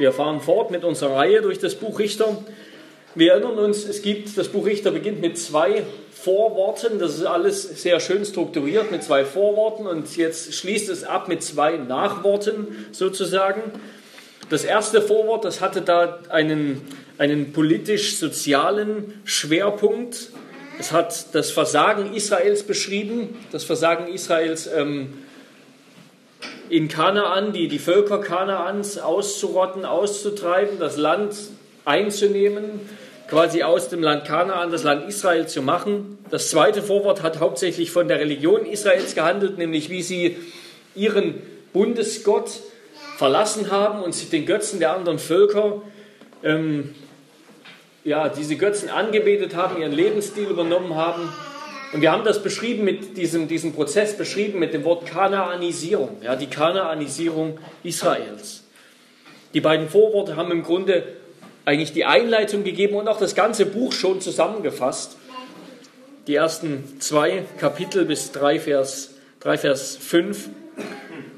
Wir fahren fort mit unserer Reihe durch das Buch Richter. Wir erinnern uns, es gibt, das Buch Richter beginnt mit zwei Vorworten. Das ist alles sehr schön strukturiert mit zwei Vorworten und jetzt schließt es ab mit zwei Nachworten sozusagen. Das erste Vorwort, das hatte da einen, einen politisch-sozialen Schwerpunkt. Es hat das Versagen Israels beschrieben, das Versagen Israels ähm, in Kanaan, die, die Völker Kanaans auszurotten, auszutreiben, das Land einzunehmen, quasi aus dem Land Kanaan das Land Israel zu machen. Das zweite Vorwort hat hauptsächlich von der Religion Israels gehandelt, nämlich wie sie ihren Bundesgott verlassen haben und sich den Götzen der anderen Völker, ähm, ja, diese Götzen angebetet haben, ihren Lebensstil übernommen haben und wir haben das beschrieben mit diesem, diesem Prozess beschrieben mit dem Wort Kanaanisierung, ja, die Kanaanisierung Israels. Die beiden Vorworte haben im Grunde eigentlich die Einleitung gegeben und auch das ganze Buch schon zusammengefasst. Die ersten zwei Kapitel bis drei Vers, drei Vers 5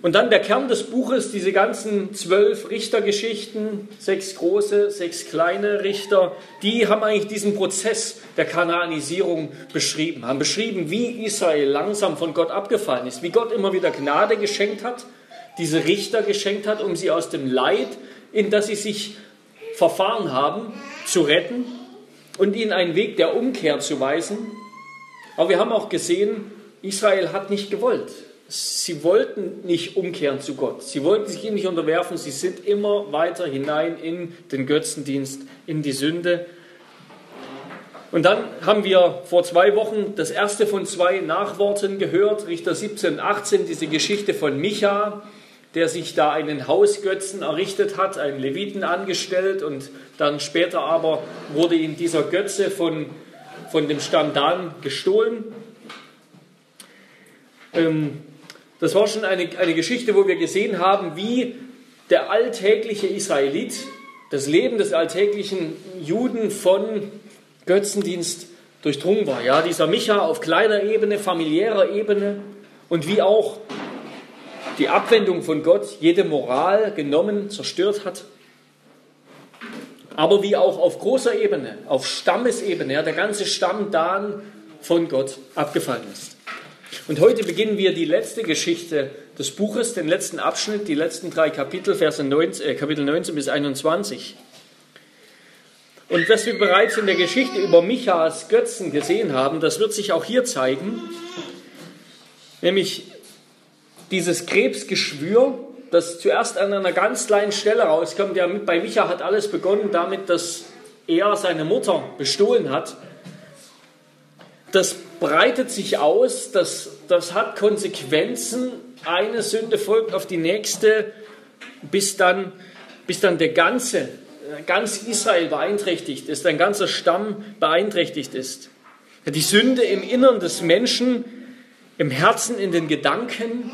und dann der Kern des Buches, diese ganzen zwölf Richtergeschichten, sechs große, sechs kleine Richter, die haben eigentlich diesen Prozess der Kanaanisierung beschrieben, haben beschrieben, wie Israel langsam von Gott abgefallen ist, wie Gott immer wieder Gnade geschenkt hat, diese Richter geschenkt hat, um sie aus dem Leid, in das sie sich verfahren haben, zu retten und ihnen einen Weg der Umkehr zu weisen. Aber wir haben auch gesehen, Israel hat nicht gewollt sie wollten nicht umkehren zu Gott. Sie wollten sich ihm nicht unterwerfen. Sie sind immer weiter hinein in den Götzendienst, in die Sünde. Und dann haben wir vor zwei Wochen das erste von zwei Nachworten gehört, Richter 17 und 18, diese Geschichte von Micha, der sich da einen Hausgötzen errichtet hat, einen Leviten angestellt und dann später aber wurde ihm dieser Götze von, von dem Stamm Dan gestohlen. Ähm, das war schon eine, eine Geschichte, wo wir gesehen haben, wie der alltägliche Israelit, das Leben des alltäglichen Juden von Götzendienst durchdrungen war. Ja, dieser Micha auf kleiner Ebene, familiärer Ebene und wie auch die Abwendung von Gott jede Moral genommen, zerstört hat. Aber wie auch auf großer Ebene, auf Stammesebene, ja, der ganze Stamm Dan von Gott abgefallen ist. Und heute beginnen wir die letzte Geschichte des Buches, den letzten Abschnitt, die letzten drei Kapitel, Verse 19, äh, Kapitel 19 bis 21. Und was wir bereits in der Geschichte über Michas Götzen gesehen haben, das wird sich auch hier zeigen, nämlich dieses Krebsgeschwür, das zuerst an einer ganz kleinen Stelle rauskommt. Ja, bei Micha hat alles begonnen damit, dass er seine Mutter bestohlen hat das breitet sich aus, das, das hat Konsequenzen. Eine Sünde folgt auf die nächste, bis dann, bis dann der ganze, ganz Israel beeinträchtigt ist, ein ganzer Stamm beeinträchtigt ist. Die Sünde im Innern des Menschen, im Herzen, in den Gedanken,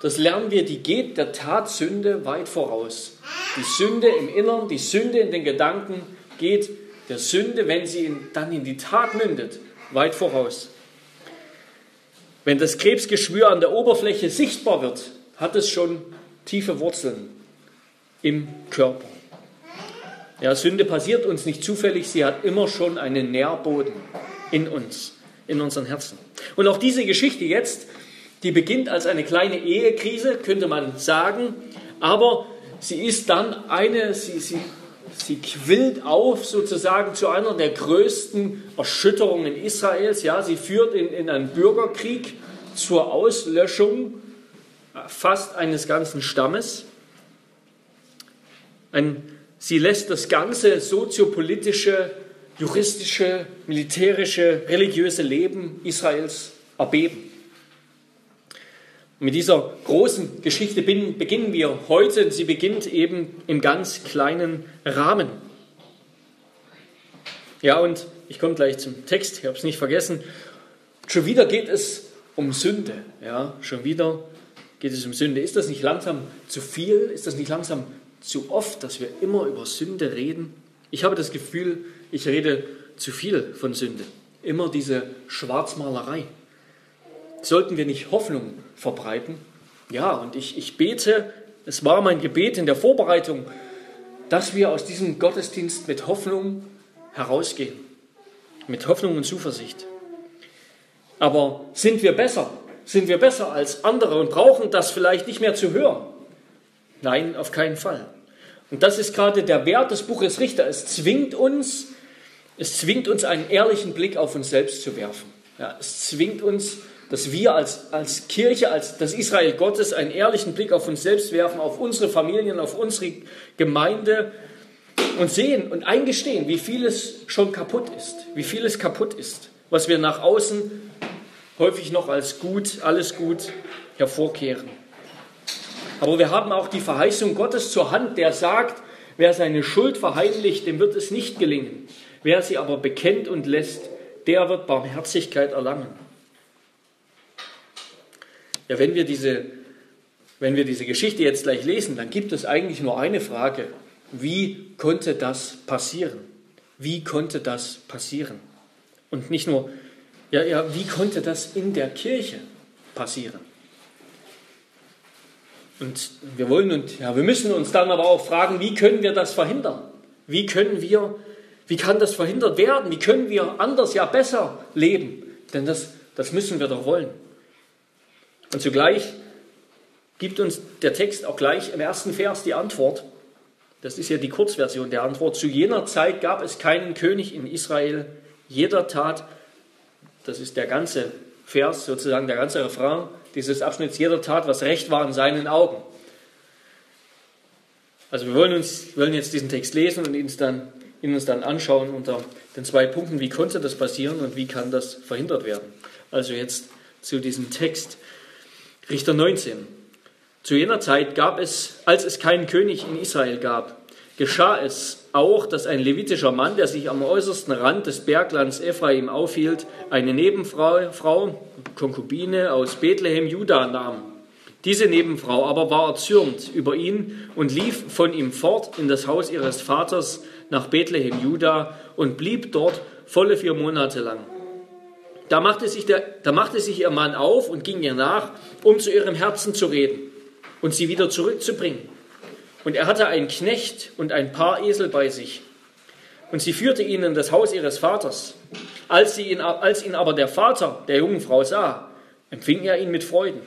das lernen wir, die geht der Tatsünde weit voraus. Die Sünde im Innern, die Sünde in den Gedanken geht der Sünde, wenn sie in, dann in die Tat mündet, weit voraus. Wenn das Krebsgeschwür an der Oberfläche sichtbar wird, hat es schon tiefe Wurzeln im Körper. Ja, Sünde passiert uns nicht zufällig, sie hat immer schon einen Nährboden in uns, in unseren Herzen. Und auch diese Geschichte jetzt, die beginnt als eine kleine Ehekrise, könnte man sagen, aber sie ist dann eine, sie, sie sie quillt auf sozusagen zu einer der größten Erschütterungen Israels. Ja, sie führt in, in einen Bürgerkrieg zur Auslöschung fast eines ganzen Stammes. Ein, sie lässt das ganze soziopolitische, juristische, militärische, religiöse Leben Israels erbeben. Mit dieser großen Geschichte beginnen wir heute. Sie beginnt eben im ganz kleinen Rahmen. Ja, und ich komme gleich zum Text, ich habe es nicht vergessen. Schon wieder geht es um Sünde. Ja, schon wieder geht es um Sünde. Ist das nicht langsam zu viel? Ist das nicht langsam zu oft, dass wir immer über Sünde reden? Ich habe das Gefühl, ich rede zu viel von Sünde. Immer diese Schwarzmalerei. Sollten wir nicht Hoffnung verbreiten? Ja, und ich, ich bete, es war mein Gebet in der Vorbereitung dass wir aus diesem Gottesdienst mit Hoffnung herausgehen. Mit Hoffnung und Zuversicht. Aber sind wir besser? Sind wir besser als andere und brauchen das vielleicht nicht mehr zu hören? Nein, auf keinen Fall. Und das ist gerade der Wert des Buches Richter. Es zwingt uns, es zwingt uns einen ehrlichen Blick auf uns selbst zu werfen. Ja, es zwingt uns, dass wir als, als Kirche, als das Israel Gottes einen ehrlichen Blick auf uns selbst werfen, auf unsere Familien, auf unsere Gemeinde und sehen und eingestehen, wie vieles schon kaputt ist, wie vieles kaputt ist, was wir nach außen häufig noch als gut, alles gut hervorkehren. Aber wir haben auch die Verheißung Gottes zur Hand, der sagt, wer seine Schuld verheimlicht, dem wird es nicht gelingen. Wer sie aber bekennt und lässt, der wird Barmherzigkeit erlangen. Ja, wenn wir diese, wenn wir diese Geschichte jetzt gleich lesen, dann gibt es eigentlich nur eine Frage. Wie konnte das passieren? Wie konnte das passieren? Und nicht nur, ja, ja, wie konnte das in der Kirche passieren? Und wir wollen und ja, wir müssen uns dann aber auch fragen, wie können wir das verhindern? Wie können wir, wie kann das verhindert werden? Wie können wir anders, ja besser leben? Denn das, das müssen wir doch wollen. Und zugleich gibt uns der Text auch gleich im ersten Vers die Antwort. Das ist ja die Kurzversion der Antwort. Zu jener Zeit gab es keinen König in Israel. Jeder tat, das ist der ganze Vers, sozusagen der ganze Refrain dieses Abschnitts, jeder tat, was recht war in seinen Augen. Also wir wollen, uns, wollen jetzt diesen Text lesen und ihn, dann, ihn uns dann anschauen unter den zwei Punkten, wie konnte das passieren und wie kann das verhindert werden. Also jetzt zu diesem Text. Richter 19. Zu jener Zeit gab es, als es keinen König in Israel gab, geschah es auch, dass ein levitischer Mann, der sich am äußersten Rand des Berglands Ephraim aufhielt, eine Nebenfrau, Frau, Konkubine aus Bethlehem, Juda nahm. Diese Nebenfrau aber war erzürnt über ihn und lief von ihm fort in das Haus ihres Vaters nach Bethlehem, Juda und blieb dort volle vier Monate lang. Da machte, sich der, da machte sich ihr Mann auf und ging ihr nach, um zu ihrem Herzen zu reden und sie wieder zurückzubringen. Und er hatte einen Knecht und ein paar Esel bei sich. Und sie führte ihn in das Haus ihres Vaters. Als, sie ihn, als ihn aber der Vater der jungen Frau sah, empfing er ihn mit Freuden.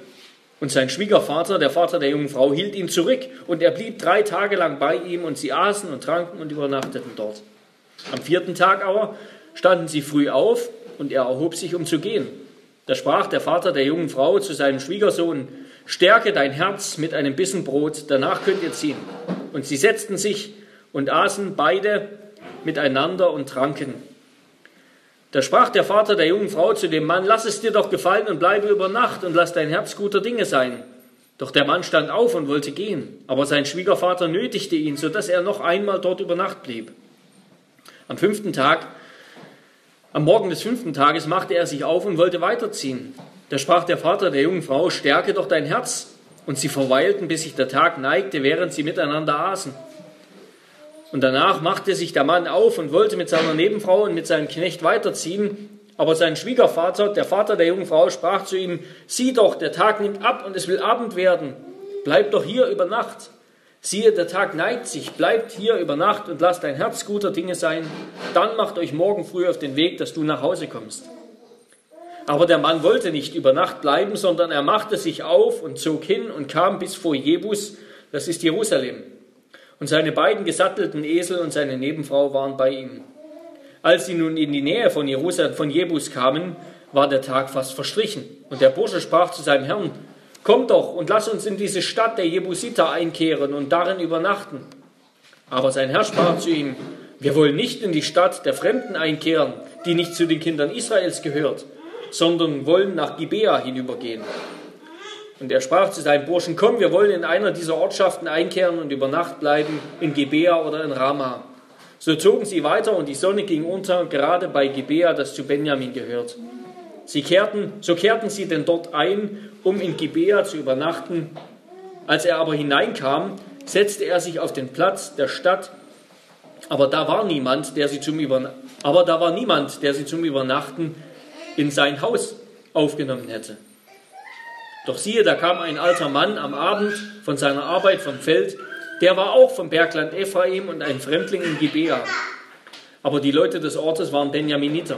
Und sein Schwiegervater, der Vater der jungen Frau, hielt ihn zurück und er blieb drei Tage lang bei ihm und sie aßen und tranken und übernachteten dort. Am vierten Tag aber standen sie früh auf und er erhob sich, um zu gehen. Da sprach der Vater der jungen Frau zu seinem Schwiegersohn, Stärke dein Herz mit einem Bissen Brot, danach könnt ihr ziehen. Und sie setzten sich und aßen beide miteinander und tranken. Da sprach der Vater der jungen Frau zu dem Mann, lass es dir doch gefallen und bleibe über Nacht und lass dein Herz guter Dinge sein. Doch der Mann stand auf und wollte gehen, aber sein Schwiegervater nötigte ihn, so dass er noch einmal dort über Nacht blieb. Am fünften Tag am Morgen des fünften Tages machte er sich auf und wollte weiterziehen. Da sprach der Vater der jungen Frau, stärke doch dein Herz. Und sie verweilten, bis sich der Tag neigte, während sie miteinander aßen. Und danach machte sich der Mann auf und wollte mit seiner Nebenfrau und mit seinem Knecht weiterziehen. Aber sein Schwiegervater, der Vater der jungen Frau, sprach zu ihm, sieh doch, der Tag nimmt ab und es will Abend werden. Bleib doch hier über Nacht. Siehe, der Tag neigt sich, bleibt hier über Nacht und lasst dein Herz guter Dinge sein. Dann macht euch morgen früh auf den Weg, dass du nach Hause kommst. Aber der Mann wollte nicht über Nacht bleiben, sondern er machte sich auf und zog hin und kam bis vor Jebus, das ist Jerusalem. Und seine beiden gesattelten Esel und seine Nebenfrau waren bei ihm. Als sie nun in die Nähe von, Jerusalem, von Jebus kamen, war der Tag fast verstrichen. Und der Bursche sprach zu seinem Herrn, Komm doch und lass uns in diese Stadt der Jebusiter einkehren und darin übernachten. Aber sein Herr sprach zu ihm, wir wollen nicht in die Stadt der Fremden einkehren, die nicht zu den Kindern Israels gehört, sondern wollen nach Gibea hinübergehen. Und er sprach zu seinen Burschen, komm, wir wollen in einer dieser Ortschaften einkehren und über Nacht bleiben, in Gibea oder in Rama. So zogen sie weiter und die Sonne ging unter, gerade bei Gibea, das zu Benjamin gehört. Sie kehrten, so kehrten sie denn dort ein, um in Gibea zu übernachten. Als er aber hineinkam, setzte er sich auf den Platz der Stadt, aber da war niemand, der sie zum, Überna aber da war niemand, der sie zum Übernachten in sein Haus aufgenommen hätte. Doch siehe, da kam ein alter Mann am Abend von seiner Arbeit vom Feld, Der war auch vom Bergland Ephraim und ein Fremdling in Gibea. Aber die Leute des Ortes waren Benjaminiter.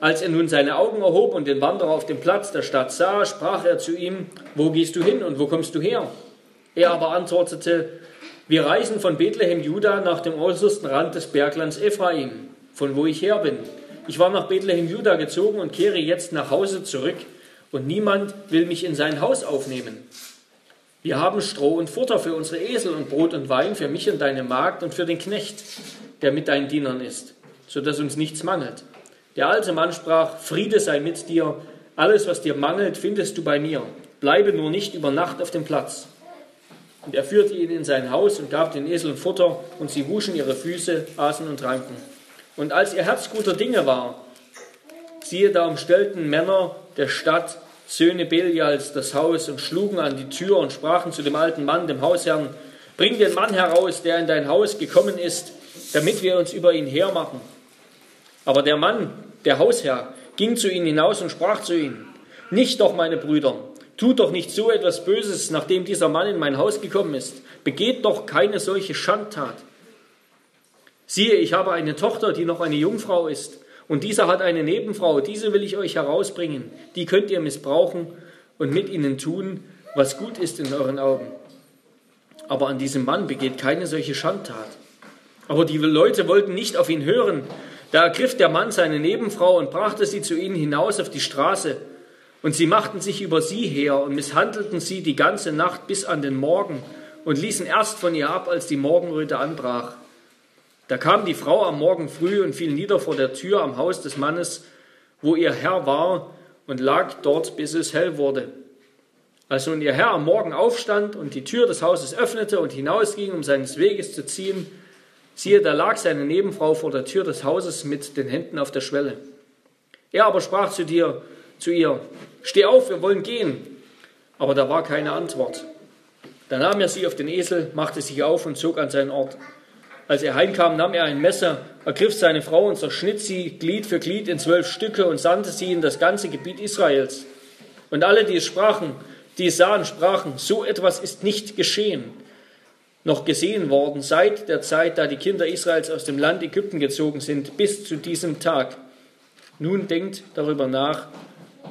Als er nun seine Augen erhob und den Wanderer auf dem Platz der Stadt sah, sprach er zu ihm, wo gehst du hin und wo kommst du her? Er aber antwortete, wir reisen von Bethlehem Juda nach dem äußersten Rand des Berglands Ephraim, von wo ich her bin. Ich war nach Bethlehem Juda gezogen und kehre jetzt nach Hause zurück, und niemand will mich in sein Haus aufnehmen. Wir haben Stroh und Futter für unsere Esel und Brot und Wein für mich und deine Magd und für den Knecht, der mit deinen Dienern ist, so dass uns nichts mangelt. Der alte Mann sprach, Friede sei mit dir, alles, was dir mangelt, findest du bei mir. Bleibe nur nicht über Nacht auf dem Platz. Und er führte ihn in sein Haus und gab den Eseln Futter, und sie wuschen ihre Füße, aßen und tranken. Und als ihr Herz guter Dinge war, siehe, da umstellten Männer der Stadt Söhne Belials das Haus und schlugen an die Tür und sprachen zu dem alten Mann, dem Hausherrn, bring den Mann heraus, der in dein Haus gekommen ist, damit wir uns über ihn hermachen. Aber der Mann, der Hausherr, ging zu ihnen hinaus und sprach zu ihnen, nicht doch, meine Brüder, tut doch nicht so etwas Böses, nachdem dieser Mann in mein Haus gekommen ist. Begeht doch keine solche Schandtat. Siehe, ich habe eine Tochter, die noch eine Jungfrau ist. Und dieser hat eine Nebenfrau, diese will ich euch herausbringen. Die könnt ihr missbrauchen und mit ihnen tun, was gut ist in euren Augen. Aber an diesem Mann begeht keine solche Schandtat. Aber die Leute wollten nicht auf ihn hören. Da ergriff der Mann seine Nebenfrau und brachte sie zu ihnen hinaus auf die Straße. Und sie machten sich über sie her und misshandelten sie die ganze Nacht bis an den Morgen und ließen erst von ihr ab, als die Morgenröte anbrach. Da kam die Frau am Morgen früh und fiel nieder vor der Tür am Haus des Mannes, wo ihr Herr war, und lag dort, bis es hell wurde. Als nun ihr Herr am Morgen aufstand und die Tür des Hauses öffnete und hinausging, um seines Weges zu ziehen, siehe, da lag seine Nebenfrau vor der Tür des Hauses mit den Händen auf der Schwelle. Er aber sprach zu dir, zu ihr, steh auf, wir wollen gehen. Aber da war keine Antwort. Da nahm er sie auf den Esel, machte sich auf und zog an seinen Ort. Als er heimkam, nahm er ein Messer, ergriff seine Frau und zerschnitt sie Glied für Glied in zwölf Stücke und sandte sie in das ganze Gebiet Israels. Und alle, die es sprachen, die es sahen, sprachen, so etwas ist nicht geschehen, noch gesehen worden seit der Zeit, da die Kinder Israels aus dem Land Ägypten gezogen sind, bis zu diesem Tag. Nun denkt darüber nach,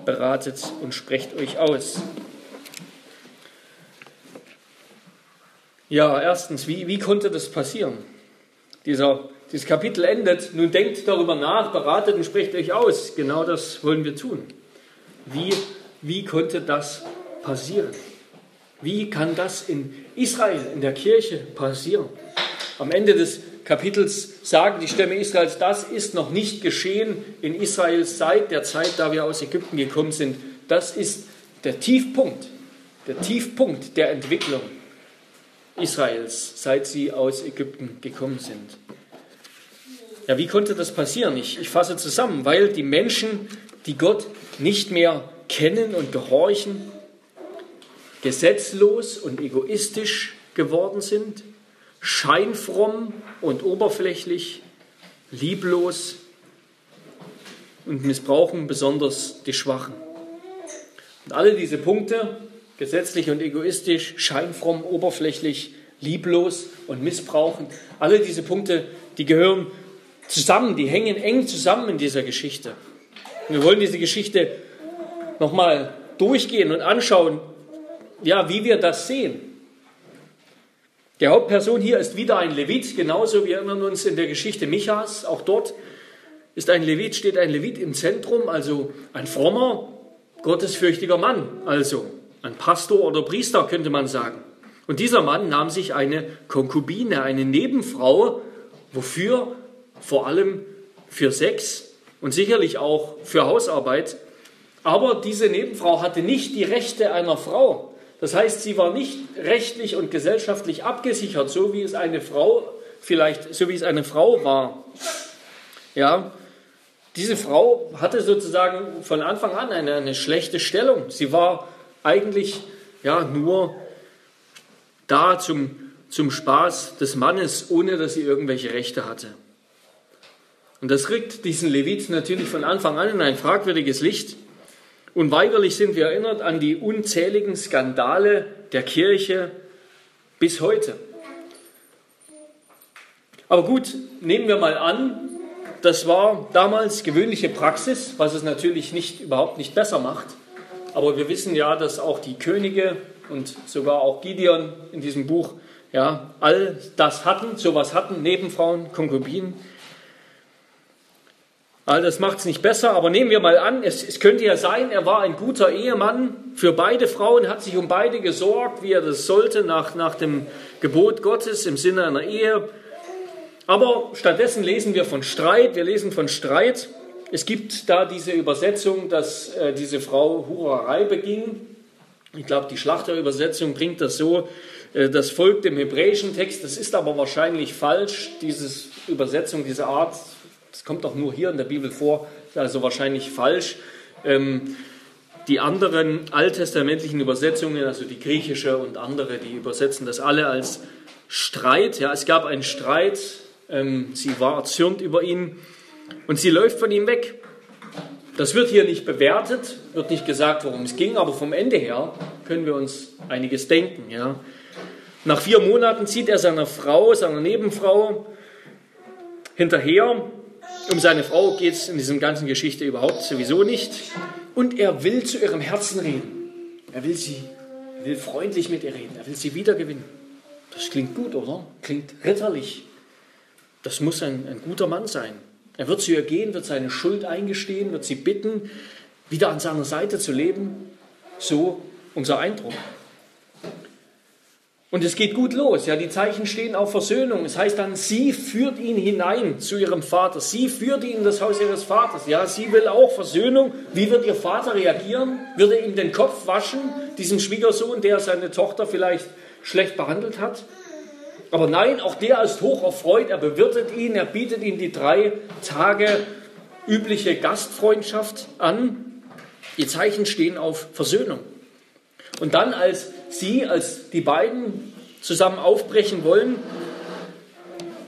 beratet und sprecht euch aus. Ja, erstens, wie, wie konnte das passieren? dieser, dieses Kapitel endet. Nun denkt darüber nach, beratet und sprecht euch aus. Genau das wollen wir tun. Wie, wie konnte das passieren? Wie kann das in Israel, in der Kirche passieren? Am Ende des Kapitels sagen die Stämme Israels, das ist noch nicht geschehen in Israel seit der Zeit, da wir aus Ägypten gekommen sind. Das ist der Tiefpunkt, der Tiefpunkt der Entwicklung Israels, seit sie aus Ägypten gekommen sind. Ja, wie konnte das passieren? Ich, ich fasse zusammen, weil die Menschen, die Gott nicht mehr kennen und gehorchen, gesetzlos und egoistisch geworden sind, scheinfromm und oberflächlich, lieblos und missbrauchen besonders die Schwachen. Und alle diese Punkte gesetzlich und egoistisch, scheinfromm, oberflächlich, lieblos und missbrauchend. Alle diese Punkte, die gehören zusammen, die hängen eng zusammen in dieser Geschichte. Und wir wollen diese Geschichte nochmal durchgehen und anschauen, ja, wie wir das sehen. Die Hauptperson hier ist wieder ein Levit, genauso wir erinnern uns in der Geschichte Michas. Auch dort ist ein Levit, steht ein Levit im Zentrum, also ein frommer, gottesfürchtiger Mann, also ein Pastor oder Priester könnte man sagen. Und dieser Mann nahm sich eine Konkubine, eine Nebenfrau, wofür vor allem für Sex und sicherlich auch für Hausarbeit. Aber diese Nebenfrau hatte nicht die Rechte einer Frau. Das heißt, sie war nicht rechtlich und gesellschaftlich abgesichert, so wie es eine Frau vielleicht, so wie es eine Frau war. Ja, diese Frau hatte sozusagen von Anfang an eine, eine schlechte Stellung. Sie war eigentlich ja nur da zum, zum Spaß des Mannes, ohne dass sie irgendwelche Rechte hatte. Und das rückt diesen Leviten natürlich von Anfang an in ein fragwürdiges Licht. Unweigerlich sind wir erinnert an die unzähligen Skandale der Kirche bis heute. Aber gut, nehmen wir mal an, das war damals gewöhnliche Praxis, was es natürlich nicht, überhaupt nicht besser macht. Aber wir wissen ja, dass auch die Könige und sogar auch Gideon in diesem Buch ja, all das hatten, sowas hatten, Nebenfrauen, Konkubinen. All das macht es nicht besser, aber nehmen wir mal an, es, es, könnte ja sein, er war ein guter Ehemann für beide Frauen, hat sich um beide gesorgt, wie er das sollte, nach, nach dem Gebot Gottes im Sinne einer Ehe. Aber stattdessen lesen wir von Streit, wir lesen von Streit. Es gibt da diese Übersetzung, dass äh, diese Frau Hurerei beging. Ich glaube, die Schlachterübersetzung bringt das so, äh, das folgt dem hebräischen Text. Das ist aber wahrscheinlich falsch, diese Übersetzung, diese Art. Das kommt doch nur hier in der Bibel vor, also wahrscheinlich falsch. Ähm, die anderen alttestamentlichen Übersetzungen, also die griechische und andere, die übersetzen das alle als Streit. Ja, es gab einen Streit. Ähm, sie war erzürnt über ihn und sie läuft von ihm weg. Das wird hier nicht bewertet, wird nicht gesagt, worum es ging, aber vom Ende her können wir uns einiges denken. Ja. Nach vier Monaten zieht er seiner Frau, seiner Nebenfrau hinterher. Um seine Frau geht es in dieser ganzen Geschichte überhaupt sowieso nicht. Und er will zu ihrem Herzen reden. Er will sie, er will freundlich mit ihr reden. Er will sie wiedergewinnen. Das klingt gut, oder? Klingt ritterlich. Das muss ein, ein guter Mann sein. Er wird zu ihr gehen, wird seine Schuld eingestehen, wird sie bitten, wieder an seiner Seite zu leben. So unser Eindruck. Und es geht gut los. Ja, die Zeichen stehen auf Versöhnung. Es heißt dann, sie führt ihn hinein zu ihrem Vater. Sie führt ihn in das Haus ihres Vaters. Ja, sie will auch Versöhnung. Wie wird ihr Vater reagieren? Wird er ihm den Kopf waschen, diesem Schwiegersohn, der seine Tochter vielleicht schlecht behandelt hat? Aber nein, auch der ist hoch erfreut, er bewirtet ihn, er bietet ihm die drei Tage übliche Gastfreundschaft an. Die Zeichen stehen auf Versöhnung. Und dann, als sie, als die beiden zusammen aufbrechen wollen,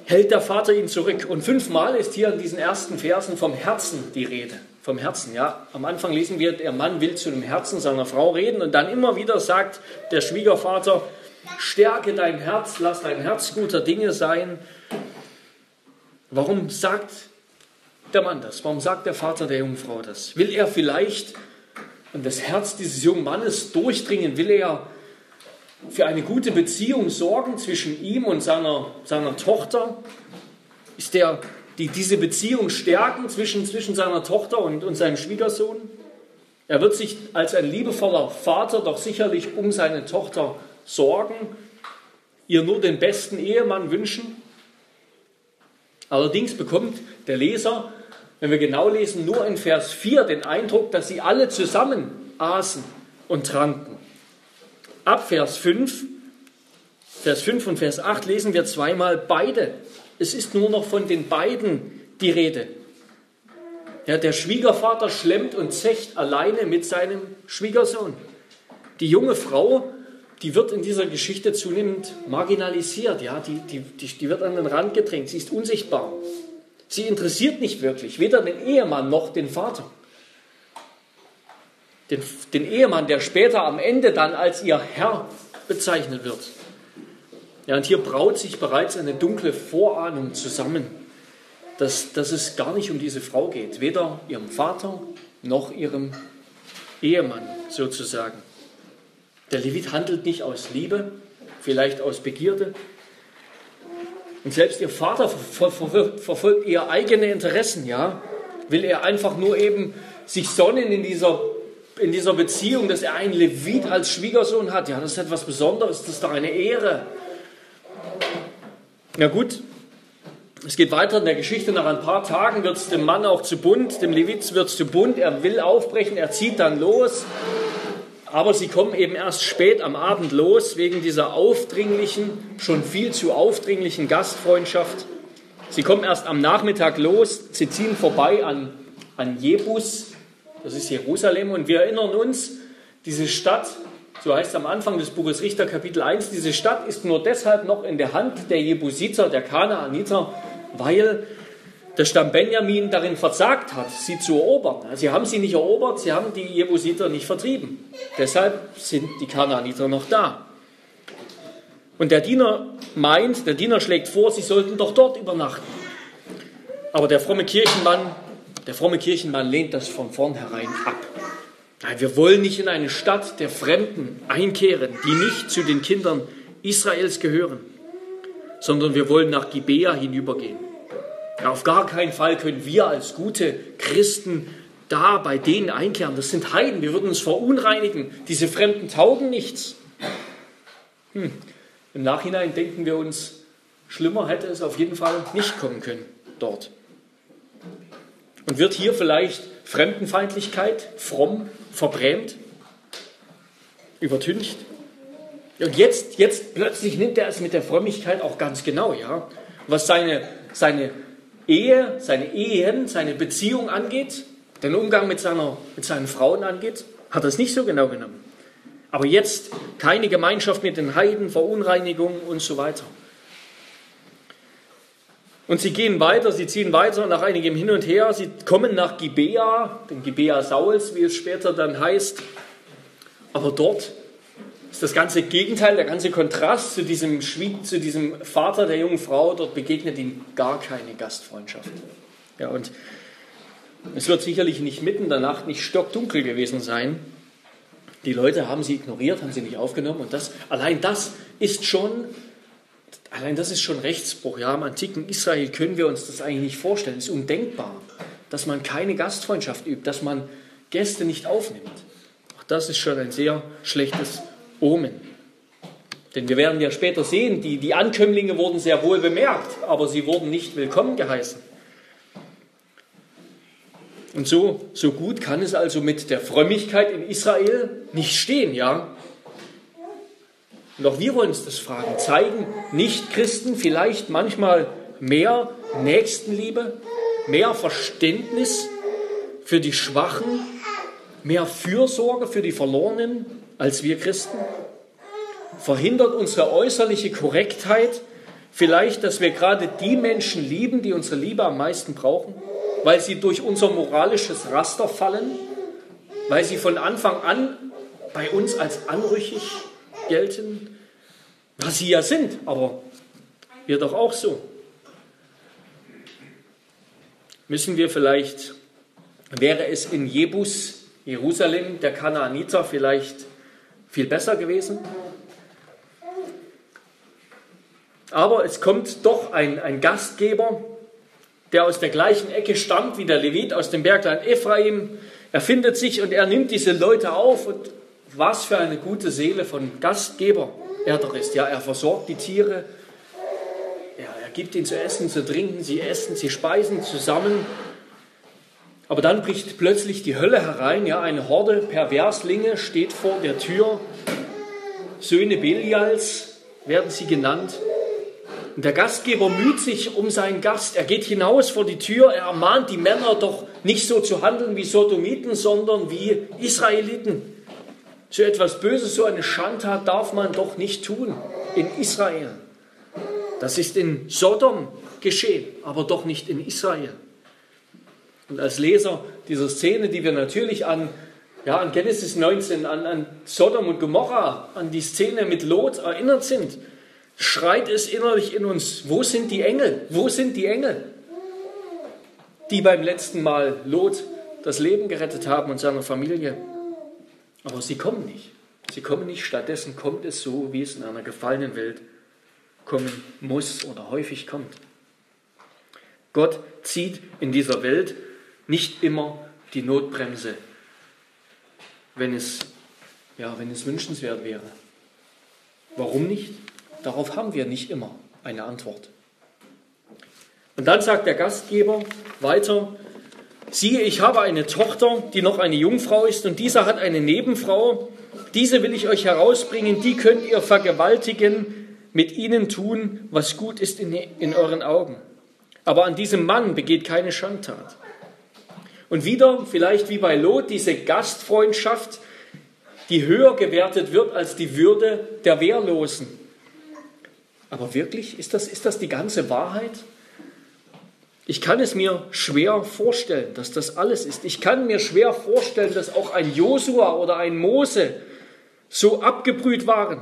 hält der Vater ihn zurück. Und fünfmal ist hier in diesen ersten Versen vom Herzen die Rede. Vom Herzen, ja. Am Anfang lesen wir, der Mann will zu dem Herzen seiner Frau reden und dann immer wieder sagt der Schwiegervater, Stärke dein Herz, lass dein Herz guter Dinge sein. Warum sagt der Mann das? Warum sagt der Vater der jungen Frau das? Will er vielleicht in das Herz dieses jungen Mannes durchdringen? Will er für eine gute Beziehung sorgen zwischen ihm und seiner, seiner Tochter? Ist der die diese Beziehung stärken zwischen, zwischen seiner Tochter und, und seinem Schwiegersohn? Er wird sich als ein liebevoller Vater doch sicherlich um seine Tochter sorgen, ihr nur den besten Ehemann wünschen. Allerdings bekommt der Leser, wenn wir genau lesen, nur in Vers 4 den Eindruck, dass sie alle zusammen aßen und tranken. Ab Vers 5, Vers 5 und Vers 8 lesen wir zweimal beide. Es ist nur noch von den beiden die Rede. Ja, der Schwiegervater schlemmt und zecht alleine mit seinem Schwiegersohn. Die junge Frau die wird in dieser Geschichte zunehmend marginalisiert, ja, die, die, die, die wird an den Rand gedrängt, sie ist unsichtbar. Sie interessiert nicht wirklich, weder den Ehemann noch den Vater. Den, den Ehemann, der später am Ende dann als ihr Herr bezeichnet wird. Ja, und hier braut sich bereits eine dunkle Vorahnung zusammen, dass, dass es gar nicht um diese Frau geht, weder ihrem Vater noch ihrem Ehemann sozusagen. Der Levit handelt nicht aus Liebe, vielleicht aus Begierde. Und selbst ihr Vater verfolgt eher eigene Interessen, ja. Will er einfach nur eben sich sonnen in dieser, in dieser Beziehung, dass er einen Levit als Schwiegersohn hat. Ja, das ist etwas Besonderes, das ist doch eine Ehre. Na gut, es geht weiter in der Geschichte. Nach ein paar Tagen wird es dem Mann auch zu bunt, dem Levit wird es zu bunt. Er will aufbrechen, er zieht dann los. Aber sie kommen eben erst spät am Abend los, wegen dieser aufdringlichen, schon viel zu aufdringlichen Gastfreundschaft. Sie kommen erst am Nachmittag los, sie ziehen vorbei an, an Jebus, das ist Jerusalem, und wir erinnern uns, diese Stadt, so heißt es am Anfang des Buches Richter Kapitel 1, diese Stadt ist nur deshalb noch in der Hand der Jebusiter, der Kanaaniter, weil der Stamm Benjamin darin versagt hat, sie zu erobern. Sie haben sie nicht erobert, sie haben die Jebusiter nicht vertrieben. Deshalb sind die Kanaaniter noch da. Und der Diener meint, der Diener schlägt vor, sie sollten doch dort übernachten. Aber der fromme Kirchenmann, der fromme Kirchenmann lehnt das von vornherein ab. Nein, wir wollen nicht in eine Stadt der Fremden einkehren, die nicht zu den Kindern Israels gehören, sondern wir wollen nach Gibea hinübergehen. Auf gar keinen Fall können wir als gute Christen da bei denen einkehren. Das sind Heiden, wir würden uns verunreinigen. Diese Fremden taugen nichts. Hm. Im Nachhinein denken wir uns, schlimmer hätte es auf jeden Fall nicht kommen können dort. Und wird hier vielleicht Fremdenfeindlichkeit fromm verbrämt, übertüncht? Und jetzt, jetzt plötzlich nimmt er es mit der Frömmigkeit auch ganz genau, ja. Was seine, seine Ehe, seine Ehen, seine Beziehung angeht, den Umgang mit, seiner, mit seinen Frauen angeht, hat er es nicht so genau genommen. Aber jetzt keine Gemeinschaft mit den Heiden, Verunreinigung und so weiter. Und sie gehen weiter, sie ziehen weiter nach einigem Hin und Her. Sie kommen nach Gibea, den Gibea Sauls, wie es später dann heißt. Aber dort das ganze Gegenteil, der ganze Kontrast zu diesem, zu diesem Vater der jungen Frau. Dort begegnet ihm gar keine Gastfreundschaft. Ja, und es wird sicherlich nicht mitten in der Nacht nicht stockdunkel gewesen sein. Die Leute haben sie ignoriert, haben sie nicht aufgenommen. Und das, allein das ist schon, allein das ist schon Rechtsbruch. Ja, im antiken Israel können wir uns das eigentlich nicht vorstellen. Es ist undenkbar, dass man keine Gastfreundschaft übt, dass man Gäste nicht aufnimmt. Auch das ist schon ein sehr schlechtes Omen. Denn wir werden ja später sehen, die, die Ankömmlinge wurden sehr wohl bemerkt, aber sie wurden nicht willkommen geheißen. Und so, so gut kann es also mit der Frömmigkeit in Israel nicht stehen, ja? Und auch wir wollen uns das fragen. Zeigen Nicht-Christen vielleicht manchmal mehr Nächstenliebe, mehr Verständnis für die Schwachen, mehr Fürsorge für die Verlorenen als wir Christen? Verhindert unsere äußerliche Korrektheit vielleicht, dass wir gerade die Menschen lieben, die unsere Liebe am meisten brauchen? weil sie durch unser moralisches Raster fallen, weil sie von Anfang an bei uns als anrüchig gelten, was sie ja sind, aber wir doch auch so. Müssen wir vielleicht, wäre es in Jebus, Jerusalem, der Kanaaniter vielleicht viel besser gewesen? Aber es kommt doch ein, ein Gastgeber, der aus der gleichen Ecke stammt wie der Levit aus dem Bergland Ephraim. Er findet sich und er nimmt diese Leute auf und was für eine gute Seele von Gastgeber er doch ist. Ja, er versorgt die Tiere, ja, er gibt ihnen zu essen, zu trinken, sie essen, sie speisen zusammen. Aber dann bricht plötzlich die Hölle herein, ja, eine Horde Perverslinge steht vor der Tür. Söhne Belials werden sie genannt. Und der Gastgeber müht sich um seinen Gast. Er geht hinaus vor die Tür. Er ermahnt die Männer doch nicht so zu handeln wie Sodomiten, sondern wie Israeliten. So etwas Böses, so eine Schandtat darf man doch nicht tun in Israel. Das ist in Sodom geschehen, aber doch nicht in Israel. Und als Leser dieser Szene, die wir natürlich an, ja, an Genesis 19, an, an Sodom und Gomorra, an die Szene mit Lot erinnert sind, schreit es innerlich in uns, wo sind die Engel? Wo sind die Engel, die beim letzten Mal Lot das Leben gerettet haben und seiner Familie? Aber sie kommen nicht. Sie kommen nicht. Stattdessen kommt es so, wie es in einer gefallenen Welt kommen muss oder häufig kommt. Gott zieht in dieser Welt nicht immer die Notbremse, wenn es, ja, wenn es wünschenswert wäre. Warum nicht? Darauf haben wir nicht immer eine Antwort. Und dann sagt der Gastgeber weiter, siehe, ich habe eine Tochter, die noch eine Jungfrau ist, und dieser hat eine Nebenfrau, diese will ich euch herausbringen, die könnt ihr vergewaltigen, mit ihnen tun, was gut ist in, in euren Augen. Aber an diesem Mann begeht keine Schandtat. Und wieder, vielleicht wie bei Lot, diese Gastfreundschaft, die höher gewertet wird als die Würde der Wehrlosen. Aber wirklich, ist das, ist das die ganze Wahrheit? Ich kann es mir schwer vorstellen, dass das alles ist. Ich kann mir schwer vorstellen, dass auch ein Josua oder ein Mose so abgebrüht waren,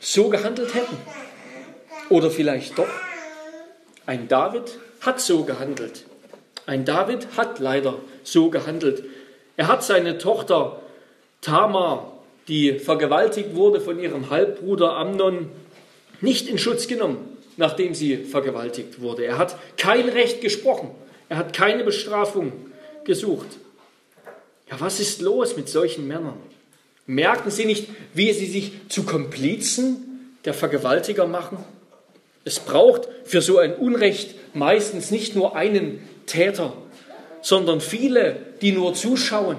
so gehandelt hätten. Oder vielleicht doch. Ein David hat so gehandelt. Ein David hat leider so gehandelt. Er hat seine Tochter Tamar, die vergewaltigt wurde von ihrem Halbbruder Amnon, nicht in Schutz genommen, nachdem sie vergewaltigt wurde. Er hat kein Recht gesprochen. Er hat keine Bestrafung gesucht. Ja, was ist los mit solchen Männern? Merken sie nicht, wie sie sich zu Komplizen der Vergewaltiger machen? Es braucht für so ein Unrecht meistens nicht nur einen Täter, sondern viele, die nur zuschauen,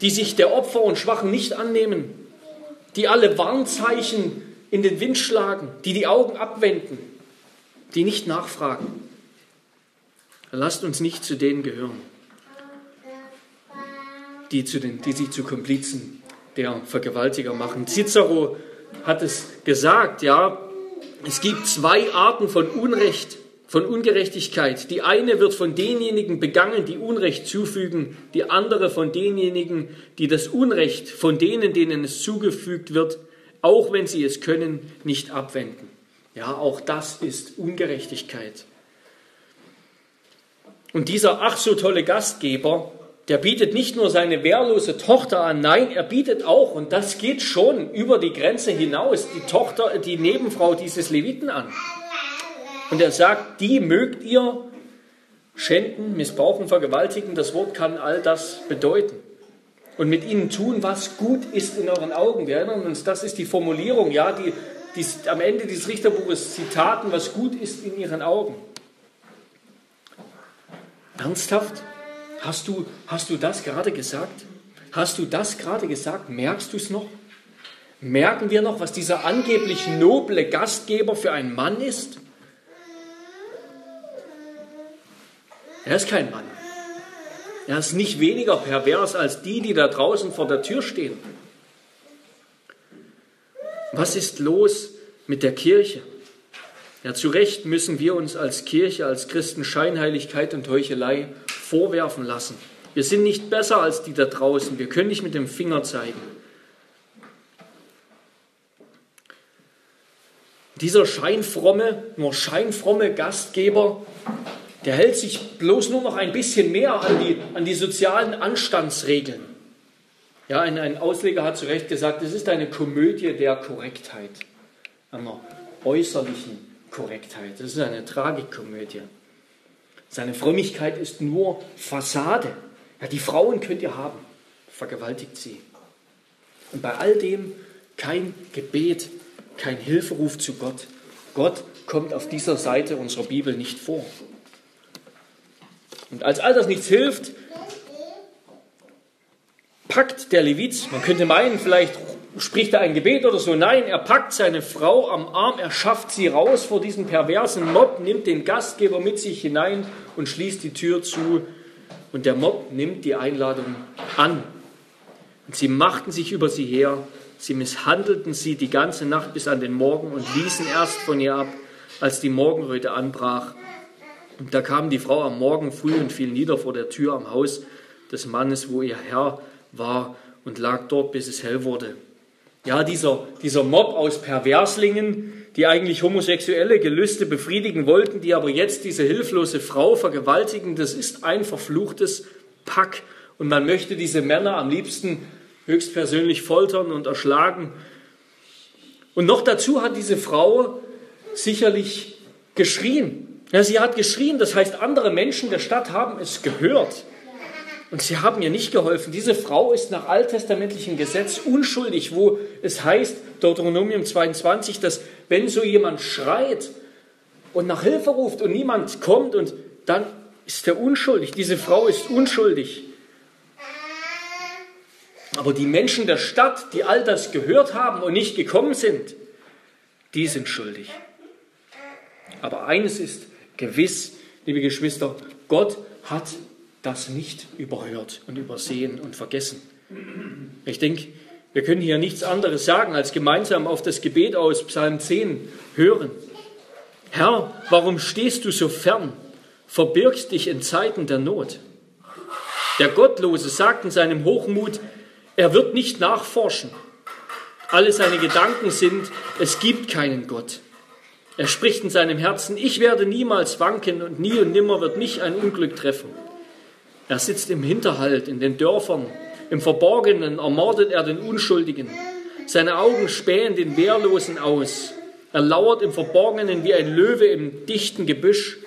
die sich der Opfer und Schwachen nicht annehmen, die alle Warnzeichen in den Wind schlagen, die die Augen abwenden, die nicht nachfragen. Lasst uns nicht zu denen gehören die, zu den, die sich zu Komplizen der Vergewaltiger machen. Cicero hat es gesagt, ja, es gibt zwei Arten von Unrecht, von Ungerechtigkeit. Die eine wird von denjenigen begangen, die Unrecht zufügen, die andere von denjenigen, die das Unrecht von denen, denen es zugefügt wird, auch wenn sie es können, nicht abwenden. Ja, auch das ist Ungerechtigkeit. Und dieser ach so tolle Gastgeber der bietet nicht nur seine wehrlose Tochter an, nein, er bietet auch, und das geht schon über die Grenze hinaus, die Tochter, die Nebenfrau dieses Leviten an. Und er sagt, die mögt ihr schänden, missbrauchen, vergewaltigen. Das Wort kann all das bedeuten. Und mit ihnen tun, was gut ist in euren Augen. Wir erinnern uns, das ist die Formulierung, ja, die, die am Ende dieses Richterbuches Zitaten, was gut ist in ihren Augen. Ernsthaft? Hast du, hast du das gerade gesagt? Hast du das gerade gesagt? Merkst du es noch? Merken wir noch, was dieser angeblich noble Gastgeber für ein Mann ist? Er ist kein Mann. Er ist nicht weniger pervers als die, die da draußen vor der Tür stehen. Was ist los mit der Kirche? Ja, zu Recht müssen wir uns als Kirche, als Christen Scheinheiligkeit und Heuchelei vorwerfen lassen. Wir sind nicht besser als die da draußen. Wir können nicht mit dem Finger zeigen. Dieser scheinfromme, nur scheinfromme Gastgeber, der hält sich bloß nur noch ein bisschen mehr an die, an die sozialen Anstandsregeln. Ja, ein, ein Ausleger hat zu Recht gesagt, es ist eine Komödie der Korrektheit, einer äußerlichen Korrektheit. Das ist eine Tragikkomödie. Seine Frömmigkeit ist nur Fassade. Ja, die Frauen könnt ihr haben, vergewaltigt sie. Und bei all dem kein Gebet, kein Hilferuf zu Gott. Gott kommt auf dieser Seite unserer Bibel nicht vor. Und als all das nichts hilft, packt der Levit, man könnte meinen, vielleicht spricht er ein Gebet oder so. Nein, er packt seine Frau am Arm, er schafft sie raus vor diesem perversen Mob, nimmt den Gastgeber mit sich hinein und schließt die Tür zu. Und der Mob nimmt die Einladung an. Und sie machten sich über sie her, sie misshandelten sie die ganze Nacht bis an den Morgen und ließen erst von ihr ab, als die Morgenröte anbrach. Und da kam die Frau am Morgen früh und fiel nieder vor der Tür am Haus des Mannes, wo ihr Herr war, und lag dort, bis es hell wurde. Ja, dieser, dieser Mob aus Perverslingen, die eigentlich homosexuelle Gelüste befriedigen wollten, die aber jetzt diese hilflose Frau vergewaltigen, das ist ein verfluchtes Pack. Und man möchte diese Männer am liebsten höchstpersönlich foltern und erschlagen. Und noch dazu hat diese Frau sicherlich geschrien. Ja, sie hat geschrien, das heißt, andere Menschen der Stadt haben es gehört. Und sie haben ihr nicht geholfen. Diese Frau ist nach alttestamentlichem Gesetz unschuldig, wo es heißt, Deuteronomium 22, dass wenn so jemand schreit und nach Hilfe ruft und niemand kommt und dann ist er unschuldig. Diese Frau ist unschuldig. Aber die Menschen der Stadt, die all das gehört haben und nicht gekommen sind, die sind schuldig. Aber eines ist gewiss, liebe Geschwister, Gott hat das nicht überhört und übersehen und vergessen. Ich denke, wir können hier nichts anderes sagen, als gemeinsam auf das Gebet aus Psalm 10 hören. Herr, warum stehst du so fern, verbirgst dich in Zeiten der Not? Der Gottlose sagt in seinem Hochmut, er wird nicht nachforschen. Alle seine Gedanken sind, es gibt keinen Gott. Er spricht in seinem Herzen, ich werde niemals wanken und nie und nimmer wird mich ein Unglück treffen. Er sitzt im Hinterhalt, in den Dörfern, im Verborgenen ermordet er den Unschuldigen. Seine Augen spähen den Wehrlosen aus. Er lauert im Verborgenen wie ein Löwe im dichten Gebüsch.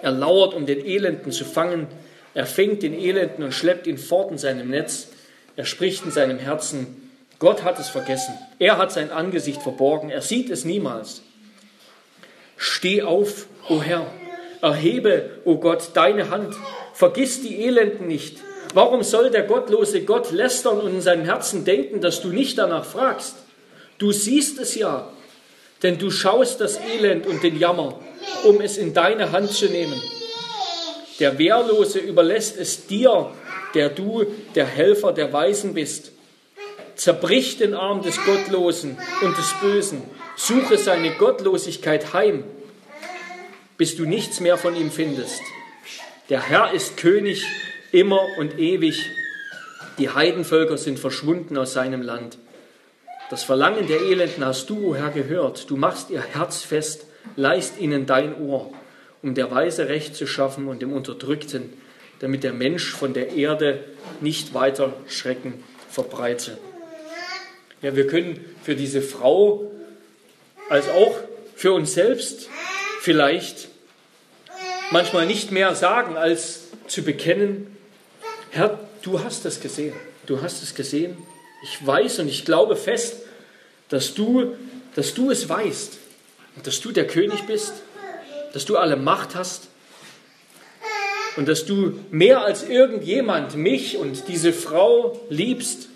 Er lauert, um den Elenden zu fangen. Er fängt den Elenden und schleppt ihn fort in seinem Netz. Er spricht in seinem Herzen, Gott hat es vergessen. Er hat sein Angesicht verborgen. Er sieht es niemals. Steh auf, o Herr. Erhebe, o Gott, deine Hand. Vergiss die Elenden nicht. Warum soll der gottlose Gott lästern und in seinem Herzen denken, dass du nicht danach fragst? Du siehst es ja, denn du schaust das Elend und den Jammer, um es in deine Hand zu nehmen. Der Wehrlose überlässt es dir, der du der Helfer der Weisen bist. Zerbrich den Arm des Gottlosen und des Bösen. Suche seine Gottlosigkeit heim, bis du nichts mehr von ihm findest. Der Herr ist König immer und ewig. Die Heidenvölker sind verschwunden aus seinem Land. Das Verlangen der Elenden hast du, o Herr, gehört. Du machst ihr Herz fest, leist ihnen dein Ohr, um der Weise Recht zu schaffen und dem Unterdrückten, damit der Mensch von der Erde nicht weiter Schrecken verbreite. Ja, wir können für diese Frau als auch für uns selbst vielleicht manchmal nicht mehr sagen, als zu bekennen, Herr, du hast es gesehen, du hast es gesehen. Ich weiß und ich glaube fest, dass du, dass du es weißt. Dass du der König bist, dass du alle Macht hast. Und dass du mehr als irgendjemand mich und diese Frau liebst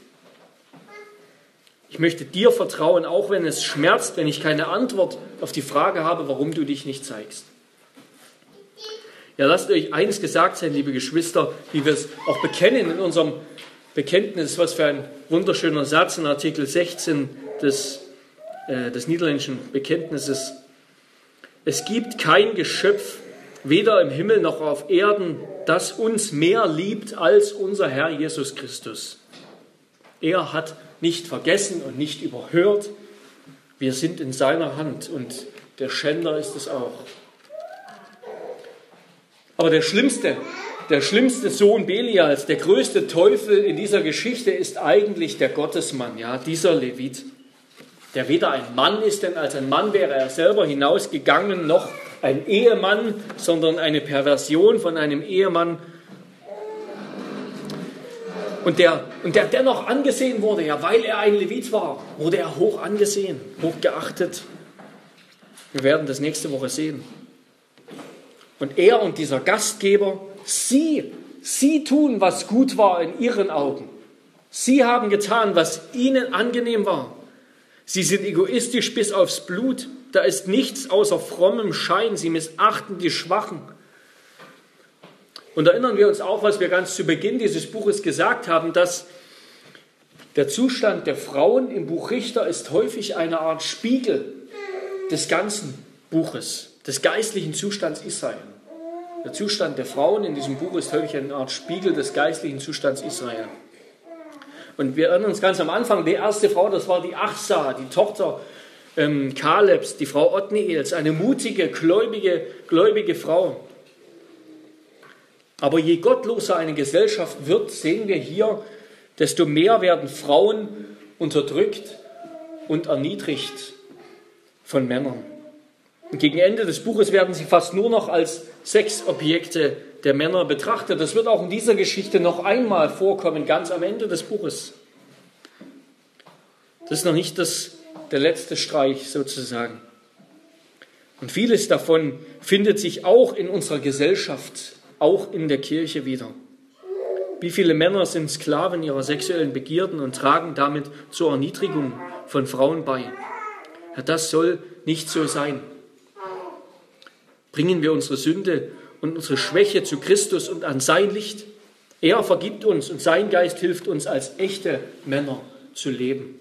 ich möchte dir vertrauen, auch wenn es schmerzt, wenn ich keine Antwort auf die Frage habe, warum du dich nicht zeigst. Ja, lasst euch eines gesagt sein, liebe Geschwister, wie wir es auch bekennen in unserem Bekenntnis. Was für ein wunderschöner Satz in Artikel 16 des, äh, des niederländischen Bekenntnisses. Es gibt kein Geschöpf, weder im Himmel noch auf Erden, das uns mehr liebt als unser Herr Jesus Christus. Er hat nicht vergessen und nicht überhört. Wir sind in seiner Hand und der Schänder ist es auch. Aber der schlimmste, der schlimmste Sohn Belials, der größte Teufel in dieser Geschichte ist eigentlich der Gottesmann, ja, dieser Levit, der weder ein Mann ist, denn als ein Mann wäre er selber hinausgegangen, noch ein Ehemann, sondern eine Perversion von einem Ehemann und der, und der dennoch angesehen wurde, ja, weil er ein Levit war, wurde er hoch angesehen, hoch geachtet. Wir werden das nächste Woche sehen. Und er und dieser Gastgeber, sie, sie tun, was gut war in ihren Augen. Sie haben getan, was ihnen angenehm war. Sie sind egoistisch bis aufs Blut. Da ist nichts außer frommem Schein. Sie missachten die Schwachen. Und erinnern wir uns auch, was wir ganz zu Beginn dieses Buches gesagt haben, dass der Zustand der Frauen im Buch Richter ist häufig eine Art Spiegel des ganzen Buches, des geistlichen Zustands Israel. Der Zustand der Frauen in diesem Buch ist häufig eine Art Spiegel des geistlichen Zustands Israel. Und wir erinnern uns ganz am Anfang, die erste Frau, das war die Achsa, die Tochter ähm, Kalebs, die Frau Othniels, eine mutige, gläubige, gläubige Frau. Aber je gottloser eine Gesellschaft wird, sehen wir hier, desto mehr werden Frauen unterdrückt und erniedrigt von Männern. Und gegen Ende des Buches werden sie fast nur noch als Sexobjekte der Männer betrachtet. Das wird auch in dieser Geschichte noch einmal vorkommen, ganz am Ende des Buches. Das ist noch nicht das, der letzte Streich sozusagen. Und vieles davon findet sich auch in unserer Gesellschaft auch in der Kirche wieder. Wie viele Männer sind Sklaven ihrer sexuellen Begierden und tragen damit zur Erniedrigung von Frauen bei? Ja, das soll nicht so sein. Bringen wir unsere Sünde und unsere Schwäche zu Christus und an sein Licht. Er vergibt uns und sein Geist hilft uns, als echte Männer zu leben.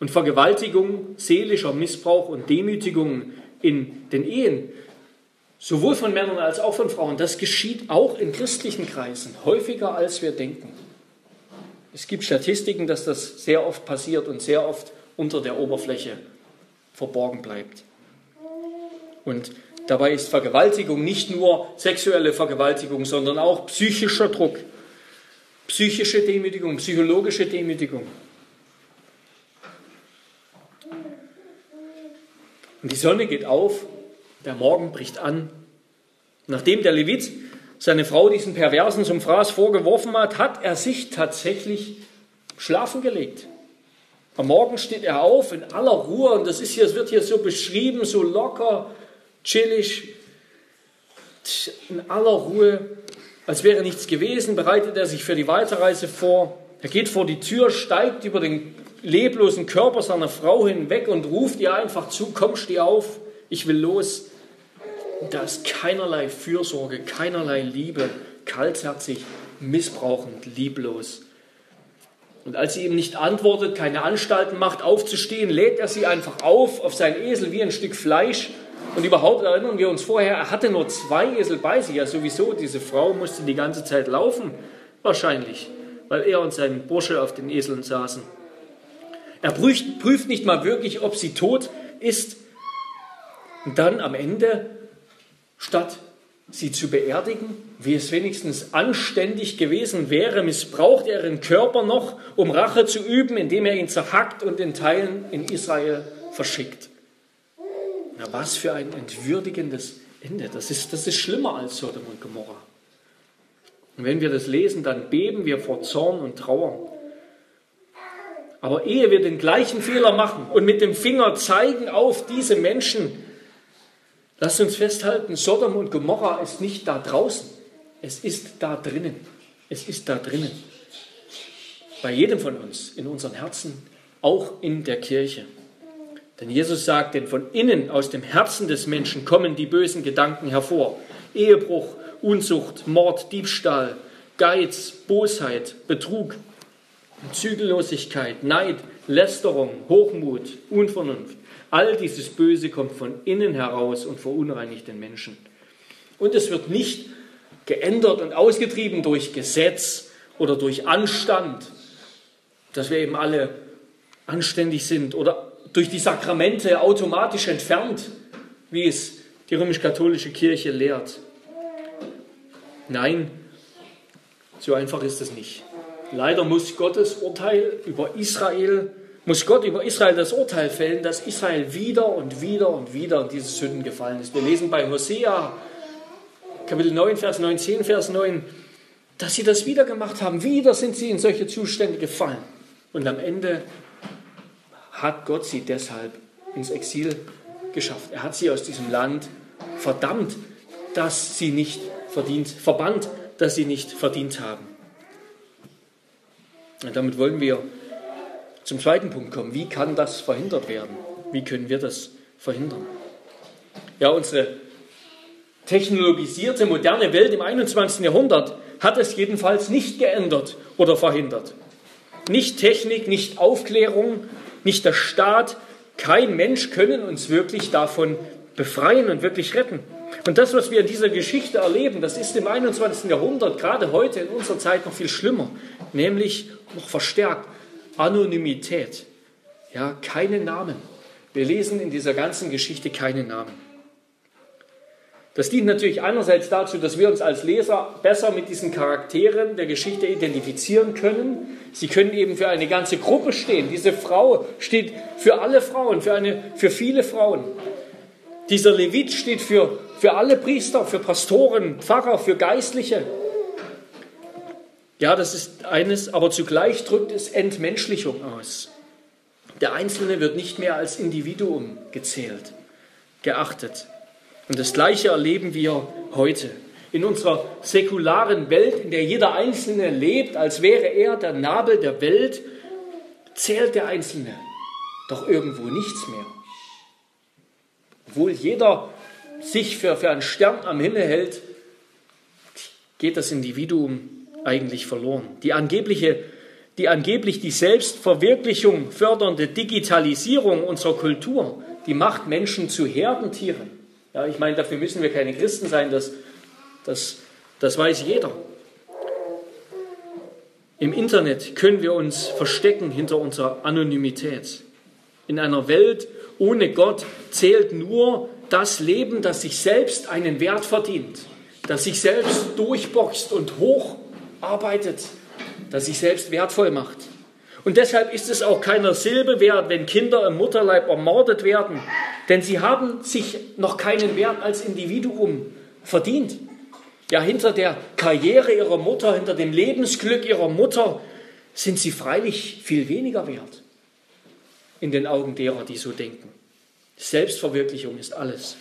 Und Vergewaltigung, seelischer Missbrauch und Demütigung in den Ehen sowohl von Männern als auch von Frauen, das geschieht auch in christlichen Kreisen häufiger, als wir denken. Es gibt Statistiken, dass das sehr oft passiert und sehr oft unter der Oberfläche verborgen bleibt. Und dabei ist Vergewaltigung nicht nur sexuelle Vergewaltigung, sondern auch psychischer Druck, psychische Demütigung, psychologische Demütigung. Und die Sonne geht auf, der Morgen bricht an. Nachdem der Levit seine Frau diesen Perversen zum Fraß vorgeworfen hat, hat er sich tatsächlich schlafen gelegt. Am Morgen steht er auf in aller Ruhe und das ist hier, es wird hier so beschrieben, so locker, chillig, in aller Ruhe, als wäre nichts gewesen, bereitet er sich für die Weiterreise vor. Er geht vor die Tür, steigt über den leblosen Körper seiner Frau hinweg und ruft ihr einfach zu, komm, steh auf, ich will los. Da ist keinerlei Fürsorge, keinerlei Liebe, kaltherzig, missbrauchend, lieblos. Und als sie ihm nicht antwortet, keine Anstalten macht, aufzustehen, lädt er sie einfach auf auf seinen Esel wie ein Stück Fleisch. Und überhaupt erinnern wir uns vorher, er hatte nur zwei Esel bei sich. Ja, sowieso, diese Frau musste die ganze Zeit laufen, wahrscheinlich, weil er und sein Bursche auf den Eseln saßen. Er prüft nicht mal wirklich, ob sie tot ist. Und dann am Ende, statt sie zu beerdigen, wie es wenigstens anständig gewesen wäre, missbraucht er ihren Körper noch, um Rache zu üben, indem er ihn zerhackt und in Teilen in Israel verschickt. Na, was für ein entwürdigendes Ende. Das ist, das ist schlimmer als Sodom und Gomorra. Und wenn wir das lesen, dann beben wir vor Zorn und Trauer. Aber ehe wir den gleichen Fehler machen und mit dem Finger zeigen auf diese Menschen, lasst uns festhalten, Sodom und Gomorra ist nicht da draußen, es ist da drinnen. Es ist da drinnen. Bei jedem von uns, in unseren Herzen, auch in der Kirche. Denn Jesus sagt, denn von innen aus dem Herzen des Menschen kommen die bösen Gedanken hervor. Ehebruch, Unzucht, Mord, Diebstahl, Geiz, Bosheit, Betrug, Zügellosigkeit, Neid, Lästerung, Hochmut, Unvernunft. All dieses Böse kommt von innen heraus und verunreinigt den Menschen. Und es wird nicht geändert und ausgetrieben durch Gesetz oder durch Anstand, dass wir eben alle anständig sind oder durch die Sakramente automatisch entfernt, wie es die römisch-katholische Kirche lehrt. Nein, so einfach ist es nicht. Leider muss Gottes Urteil über Israel, muss Gott über Israel das Urteil fällen, dass Israel wieder und wieder und wieder in diese Sünden gefallen ist. Wir lesen bei Hosea, Kapitel 9, Vers 9, 10, Vers 9, dass sie das wieder gemacht haben. Wieder sind sie in solche Zustände gefallen. Und am Ende hat Gott sie deshalb ins Exil geschafft. Er hat sie aus diesem Land verdammt, dass sie nicht verdient, verbannt, dass sie nicht verdient haben. Und damit wollen wir zum zweiten Punkt kommen. Wie kann das verhindert werden? Wie können wir das verhindern? Ja, unsere technologisierte, moderne Welt im 21. Jahrhundert hat es jedenfalls nicht geändert oder verhindert. Nicht Technik, nicht Aufklärung, nicht der Staat, kein Mensch können uns wirklich davon befreien und wirklich retten. Und das, was wir in dieser Geschichte erleben, das ist im 21. Jahrhundert, gerade heute in unserer Zeit noch viel schlimmer, nämlich noch verstärkt Anonymität. Ja, keine Namen. Wir lesen in dieser ganzen Geschichte keine Namen. Das dient natürlich einerseits dazu, dass wir uns als Leser besser mit diesen Charakteren der Geschichte identifizieren können. Sie können eben für eine ganze Gruppe stehen. Diese Frau steht für alle Frauen, für, eine, für viele Frauen. Dieser Levit steht für, für alle Priester, für Pastoren, Pfarrer, für Geistliche. Ja, das ist eines, aber zugleich drückt es Entmenschlichung aus. Der Einzelne wird nicht mehr als Individuum gezählt, geachtet. Und das Gleiche erleben wir heute. In unserer säkularen Welt, in der jeder Einzelne lebt, als wäre er der Nabel der Welt, zählt der Einzelne doch irgendwo nichts mehr. Obwohl jeder sich für, für einen Stern am Himmel hält, geht das Individuum eigentlich verloren. Die angebliche die angeblich die Selbstverwirklichung fördernde Digitalisierung unserer Kultur, die macht Menschen zu Herdentieren. Ja, ich meine, dafür müssen wir keine Christen sein, das, das, das weiß jeder. Im Internet können wir uns verstecken hinter unserer Anonymität. In einer Welt ohne Gott zählt nur das Leben, das sich selbst einen Wert verdient, das sich selbst durchboxt und hocharbeitet, das sich selbst wertvoll macht. Und deshalb ist es auch keiner Silbe wert, wenn Kinder im Mutterleib ermordet werden, denn sie haben sich noch keinen Wert als Individuum verdient. Ja, hinter der Karriere ihrer Mutter, hinter dem Lebensglück ihrer Mutter sind sie freilich viel weniger wert in den Augen derer, die so denken. Selbstverwirklichung ist alles.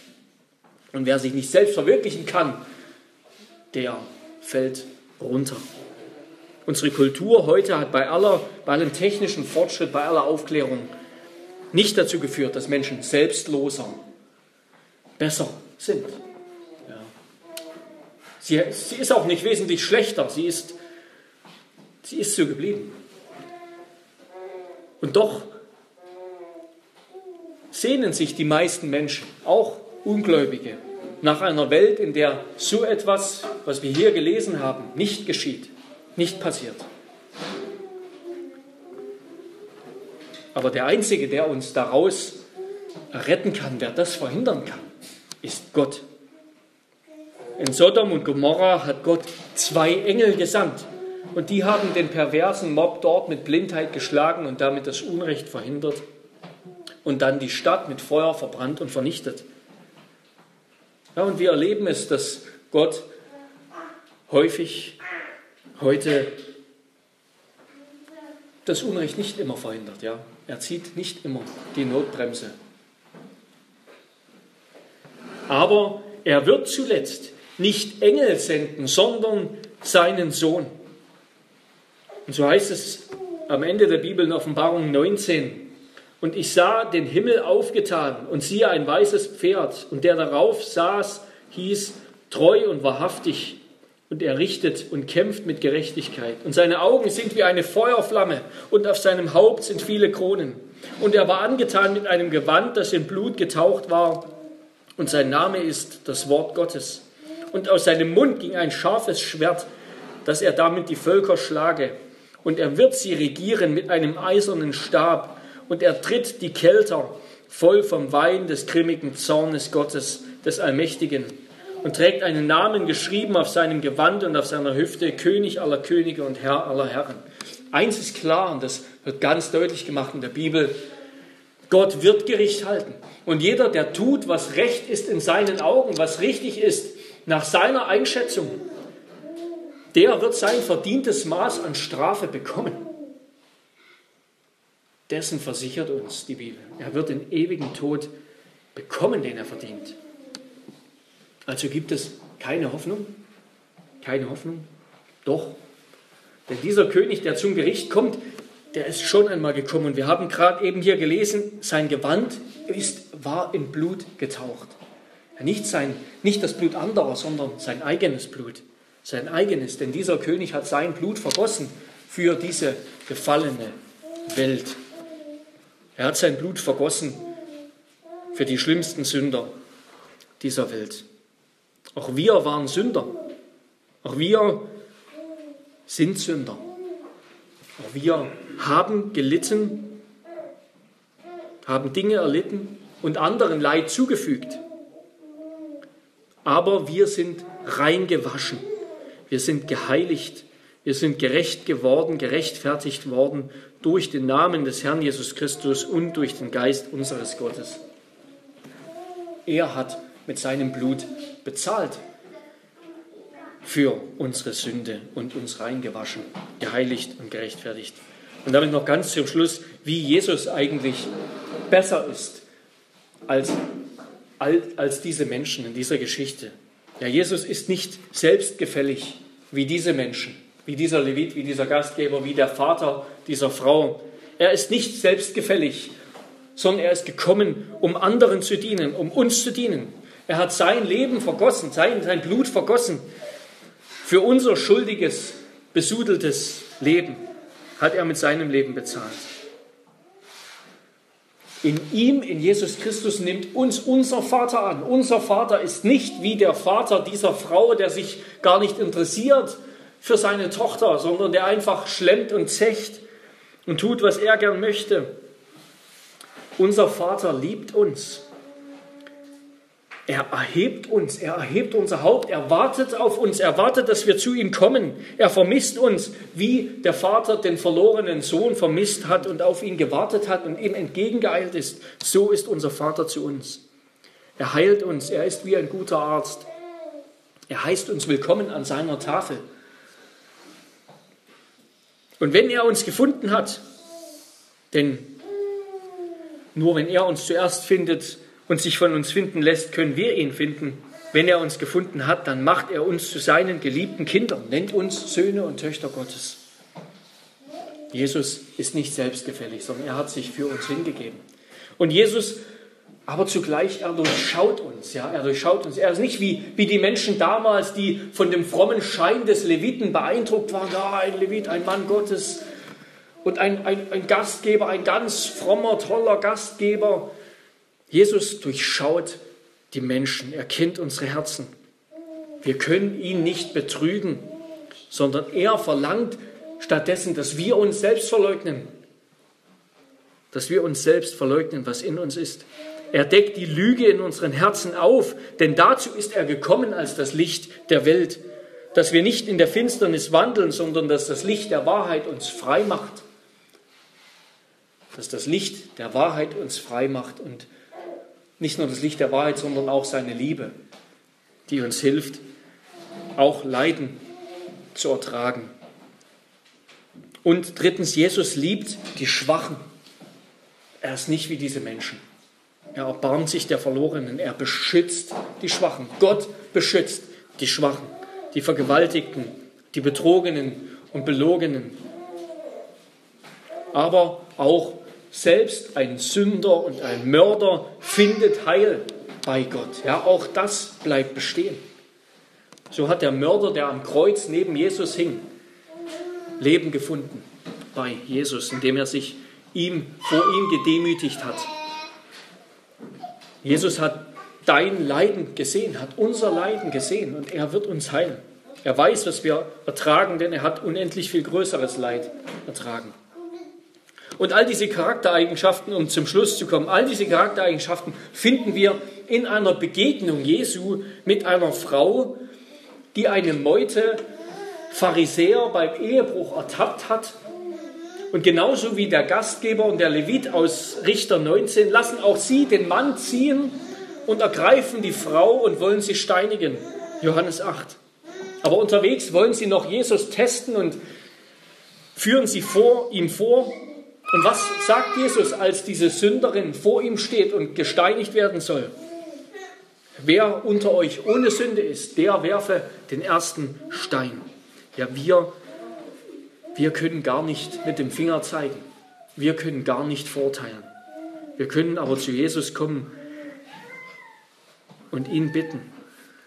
Und wer sich nicht selbst verwirklichen kann, der fällt runter. Unsere Kultur heute hat bei, aller, bei allem technischen Fortschritt, bei aller Aufklärung nicht dazu geführt, dass Menschen selbstloser, besser sind. Ja. Sie, sie ist auch nicht wesentlich schlechter, sie ist, sie ist so geblieben. Und doch sehnen sich die meisten Menschen, auch Ungläubige, nach einer Welt, in der so etwas, was wir hier gelesen haben, nicht geschieht, nicht passiert. Aber der Einzige, der uns daraus retten kann, der das verhindern kann, ist Gott. In Sodom und Gomorra hat Gott zwei Engel gesandt. Und die haben den perversen Mob dort mit Blindheit geschlagen und damit das Unrecht verhindert und dann die Stadt mit Feuer verbrannt und vernichtet. Ja, und wir erleben es, dass Gott häufig heute das Unrecht nicht immer verhindert. Ja? Er zieht nicht immer die Notbremse. Aber er wird zuletzt nicht Engel senden, sondern seinen Sohn. Und so heißt es am Ende der Bibel in Offenbarung 19. Und ich sah den Himmel aufgetan und siehe ein weißes Pferd, und der darauf saß, hieß treu und wahrhaftig, und er richtet und kämpft mit Gerechtigkeit. Und seine Augen sind wie eine Feuerflamme, und auf seinem Haupt sind viele Kronen. Und er war angetan mit einem Gewand, das in Blut getaucht war, und sein Name ist das Wort Gottes. Und aus seinem Mund ging ein scharfes Schwert, dass er damit die Völker schlage. Und er wird sie regieren mit einem eisernen Stab und er tritt die Kelter voll vom Wein des grimmigen Zornes Gottes, des Allmächtigen, und trägt einen Namen geschrieben auf seinem Gewand und auf seiner Hüfte, König aller Könige und Herr aller Herren. Eins ist klar, und das wird ganz deutlich gemacht in der Bibel, Gott wird Gericht halten. Und jeder, der tut, was recht ist in seinen Augen, was richtig ist, nach seiner Einschätzung, der wird sein verdientes Maß an Strafe bekommen dessen versichert uns die Bibel. Er wird den ewigen Tod bekommen, den er verdient. Also gibt es keine Hoffnung? Keine Hoffnung? Doch. Denn dieser König, der zum Gericht kommt, der ist schon einmal gekommen. Und wir haben gerade eben hier gelesen, sein Gewand ist, war in Blut getaucht. Nicht, sein, nicht das Blut anderer, sondern sein eigenes Blut. Sein eigenes, denn dieser König hat sein Blut vergossen für diese gefallene Welt. Er hat sein Blut vergossen für die schlimmsten Sünder dieser Welt. Auch wir waren Sünder. Auch wir sind Sünder. Auch wir haben gelitten, haben Dinge erlitten und anderen Leid zugefügt. Aber wir sind rein gewaschen. Wir sind geheiligt. Wir sind gerecht geworden, gerechtfertigt worden durch den Namen des Herrn Jesus Christus und durch den Geist unseres Gottes. Er hat mit seinem Blut bezahlt für unsere Sünde und uns reingewaschen, geheiligt und gerechtfertigt. Und damit noch ganz zum Schluss, wie Jesus eigentlich besser ist als, als diese Menschen in dieser Geschichte. Ja, Jesus ist nicht selbstgefällig wie diese Menschen wie dieser Levit, wie dieser Gastgeber, wie der Vater dieser Frau. Er ist nicht selbstgefällig, sondern er ist gekommen, um anderen zu dienen, um uns zu dienen. Er hat sein Leben vergossen, sein, sein Blut vergossen für unser schuldiges, besudeltes Leben hat er mit seinem Leben bezahlt. In ihm, in Jesus Christus, nimmt uns unser Vater an. Unser Vater ist nicht wie der Vater dieser Frau, der sich gar nicht interessiert für seine Tochter, sondern der einfach schlemmt und zecht und tut, was er gern möchte. Unser Vater liebt uns. Er erhebt uns, er erhebt unser Haupt, er wartet auf uns, er wartet, dass wir zu ihm kommen. Er vermisst uns, wie der Vater den verlorenen Sohn vermisst hat und auf ihn gewartet hat und ihm entgegengeeilt ist. So ist unser Vater zu uns. Er heilt uns, er ist wie ein guter Arzt. Er heißt uns willkommen an seiner Tafel. Und wenn er uns gefunden hat, denn nur wenn er uns zuerst findet, und sich von uns finden lässt, können wir ihn finden. Wenn er uns gefunden hat, dann macht er uns zu seinen geliebten Kindern, nennt uns Söhne und Töchter Gottes. Jesus ist nicht selbstgefällig, sondern er hat sich für uns hingegeben. Und Jesus, aber zugleich, er durchschaut uns. Ja, er durchschaut uns. Er ist nicht wie, wie die Menschen damals, die von dem frommen Schein des Leviten beeindruckt waren. Ja, ein Levit, ein Mann Gottes und ein, ein, ein Gastgeber, ein ganz frommer, toller Gastgeber. Jesus durchschaut die Menschen, er kennt unsere Herzen. Wir können ihn nicht betrügen, sondern er verlangt stattdessen, dass wir uns selbst verleugnen. Dass wir uns selbst verleugnen, was in uns ist. Er deckt die Lüge in unseren Herzen auf, denn dazu ist er gekommen als das Licht der Welt, dass wir nicht in der Finsternis wandeln, sondern dass das Licht der Wahrheit uns frei macht. Dass das Licht der Wahrheit uns frei macht und nicht nur das Licht der Wahrheit, sondern auch seine Liebe, die uns hilft, auch Leiden zu ertragen. Und drittens, Jesus liebt die Schwachen. Er ist nicht wie diese Menschen. Er erbarmt sich der Verlorenen. Er beschützt die Schwachen. Gott beschützt die Schwachen, die Vergewaltigten, die Betrogenen und Belogenen. Aber auch selbst ein Sünder und ein Mörder findet Heil bei Gott. Ja, auch das bleibt bestehen. So hat der Mörder, der am Kreuz neben Jesus hing, Leben gefunden bei Jesus, indem er sich ihm vor ihm gedemütigt hat. Jesus hat dein Leiden gesehen, hat unser Leiden gesehen und er wird uns heilen. Er weiß, was wir ertragen, denn er hat unendlich viel größeres Leid ertragen. Und all diese Charaktereigenschaften, um zum Schluss zu kommen, all diese Charaktereigenschaften finden wir in einer Begegnung Jesu mit einer Frau, die eine Meute Pharisäer beim Ehebruch ertappt hat. Und genauso wie der Gastgeber und der Levit aus Richter 19 lassen auch sie den Mann ziehen und ergreifen die Frau und wollen sie steinigen. Johannes 8. Aber unterwegs wollen sie noch Jesus testen und führen sie vor, ihm vor und was sagt Jesus, als diese Sünderin vor ihm steht und gesteinigt werden soll? Wer unter euch ohne Sünde ist, der werfe den ersten Stein. Ja, wir, wir können gar nicht mit dem Finger zeigen. Wir können gar nicht vorteilen. Wir können aber zu Jesus kommen und ihn bitten,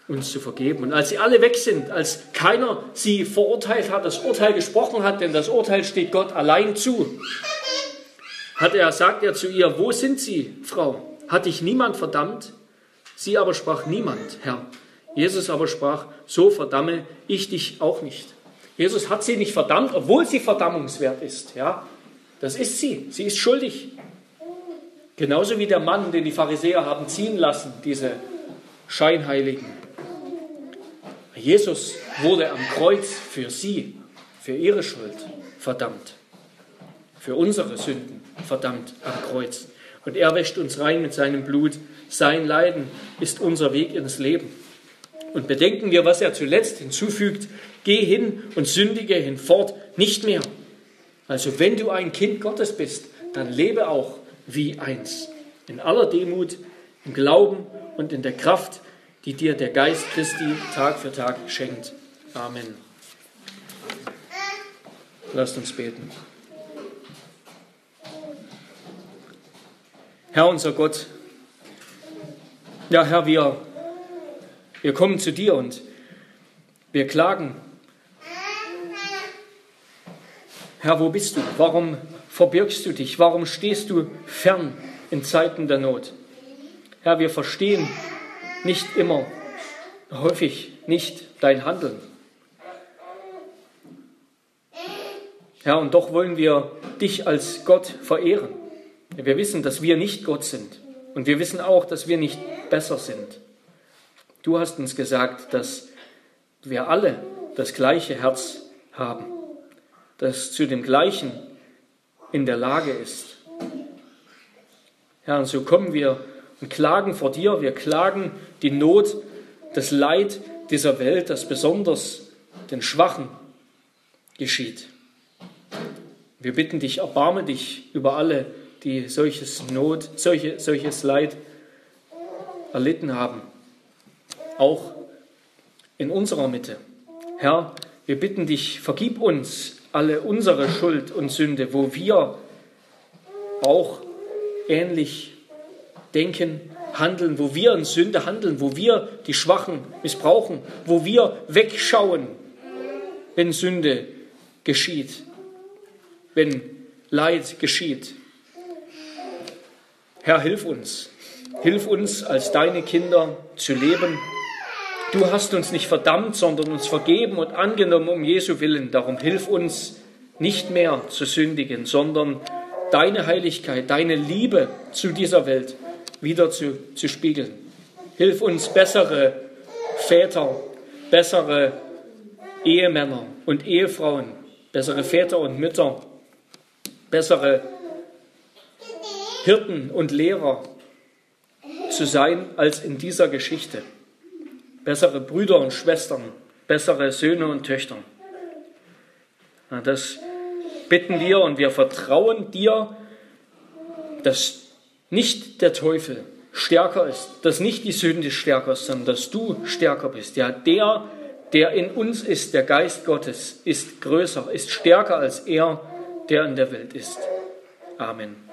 uns zu vergeben. Und als sie alle weg sind, als keiner sie verurteilt hat, das Urteil gesprochen hat, denn das Urteil steht Gott allein zu, hat er, sagt er zu ihr, wo sind Sie, Frau? Hat dich niemand verdammt? Sie aber sprach, niemand, Herr. Jesus aber sprach, so verdamme ich dich auch nicht. Jesus hat sie nicht verdammt, obwohl sie verdammungswert ist. Ja, das ist sie. Sie ist schuldig. Genauso wie der Mann, den die Pharisäer haben ziehen lassen, diese Scheinheiligen. Jesus wurde am Kreuz für sie, für ihre Schuld verdammt, für unsere Sünden verdammt am Kreuz. Und er wäscht uns rein mit seinem Blut. Sein Leiden ist unser Weg ins Leben. Und bedenken wir, was er zuletzt hinzufügt. Geh hin und sündige hinfort nicht mehr. Also wenn du ein Kind Gottes bist, dann lebe auch wie eins. In aller Demut, im Glauben und in der Kraft, die dir der Geist Christi Tag für Tag schenkt. Amen. Lasst uns beten. Herr unser Gott, ja Herr, wir, wir kommen zu dir und wir klagen. Herr, wo bist du? Warum verbirgst du dich? Warum stehst du fern in Zeiten der Not? Herr, wir verstehen nicht immer, häufig nicht dein Handeln. Ja, und doch wollen wir dich als Gott verehren. Wir wissen, dass wir nicht Gott sind. Und wir wissen auch, dass wir nicht besser sind. Du hast uns gesagt, dass wir alle das gleiche Herz haben, das zu dem gleichen in der Lage ist. Ja, und so kommen wir und klagen vor dir, wir klagen die Not, das Leid dieser Welt, das besonders den Schwachen geschieht. Wir bitten dich, erbarme dich über alle, die solches Not, solche, solches Leid erlitten haben, auch in unserer Mitte. Herr, wir bitten dich, vergib uns alle unsere Schuld und Sünde, wo wir auch ähnlich denken, handeln, wo wir in Sünde handeln, wo wir die Schwachen missbrauchen, wo wir wegschauen, wenn Sünde geschieht, wenn Leid geschieht. Herr, hilf uns. Hilf uns, als deine Kinder zu leben. Du hast uns nicht verdammt, sondern uns vergeben und angenommen um Jesu willen. Darum hilf uns, nicht mehr zu sündigen, sondern deine Heiligkeit, deine Liebe zu dieser Welt wieder zu, zu spiegeln. Hilf uns, bessere Väter, bessere Ehemänner und Ehefrauen, bessere Väter und Mütter, bessere Hirten und Lehrer zu sein als in dieser Geschichte. Bessere Brüder und Schwestern, bessere Söhne und Töchter. Das bitten wir und wir vertrauen dir, dass nicht der Teufel stärker ist, dass nicht die Sünde stärker ist, sondern dass du stärker bist. Ja, der, der in uns ist, der Geist Gottes, ist größer, ist stärker als er, der in der Welt ist. Amen.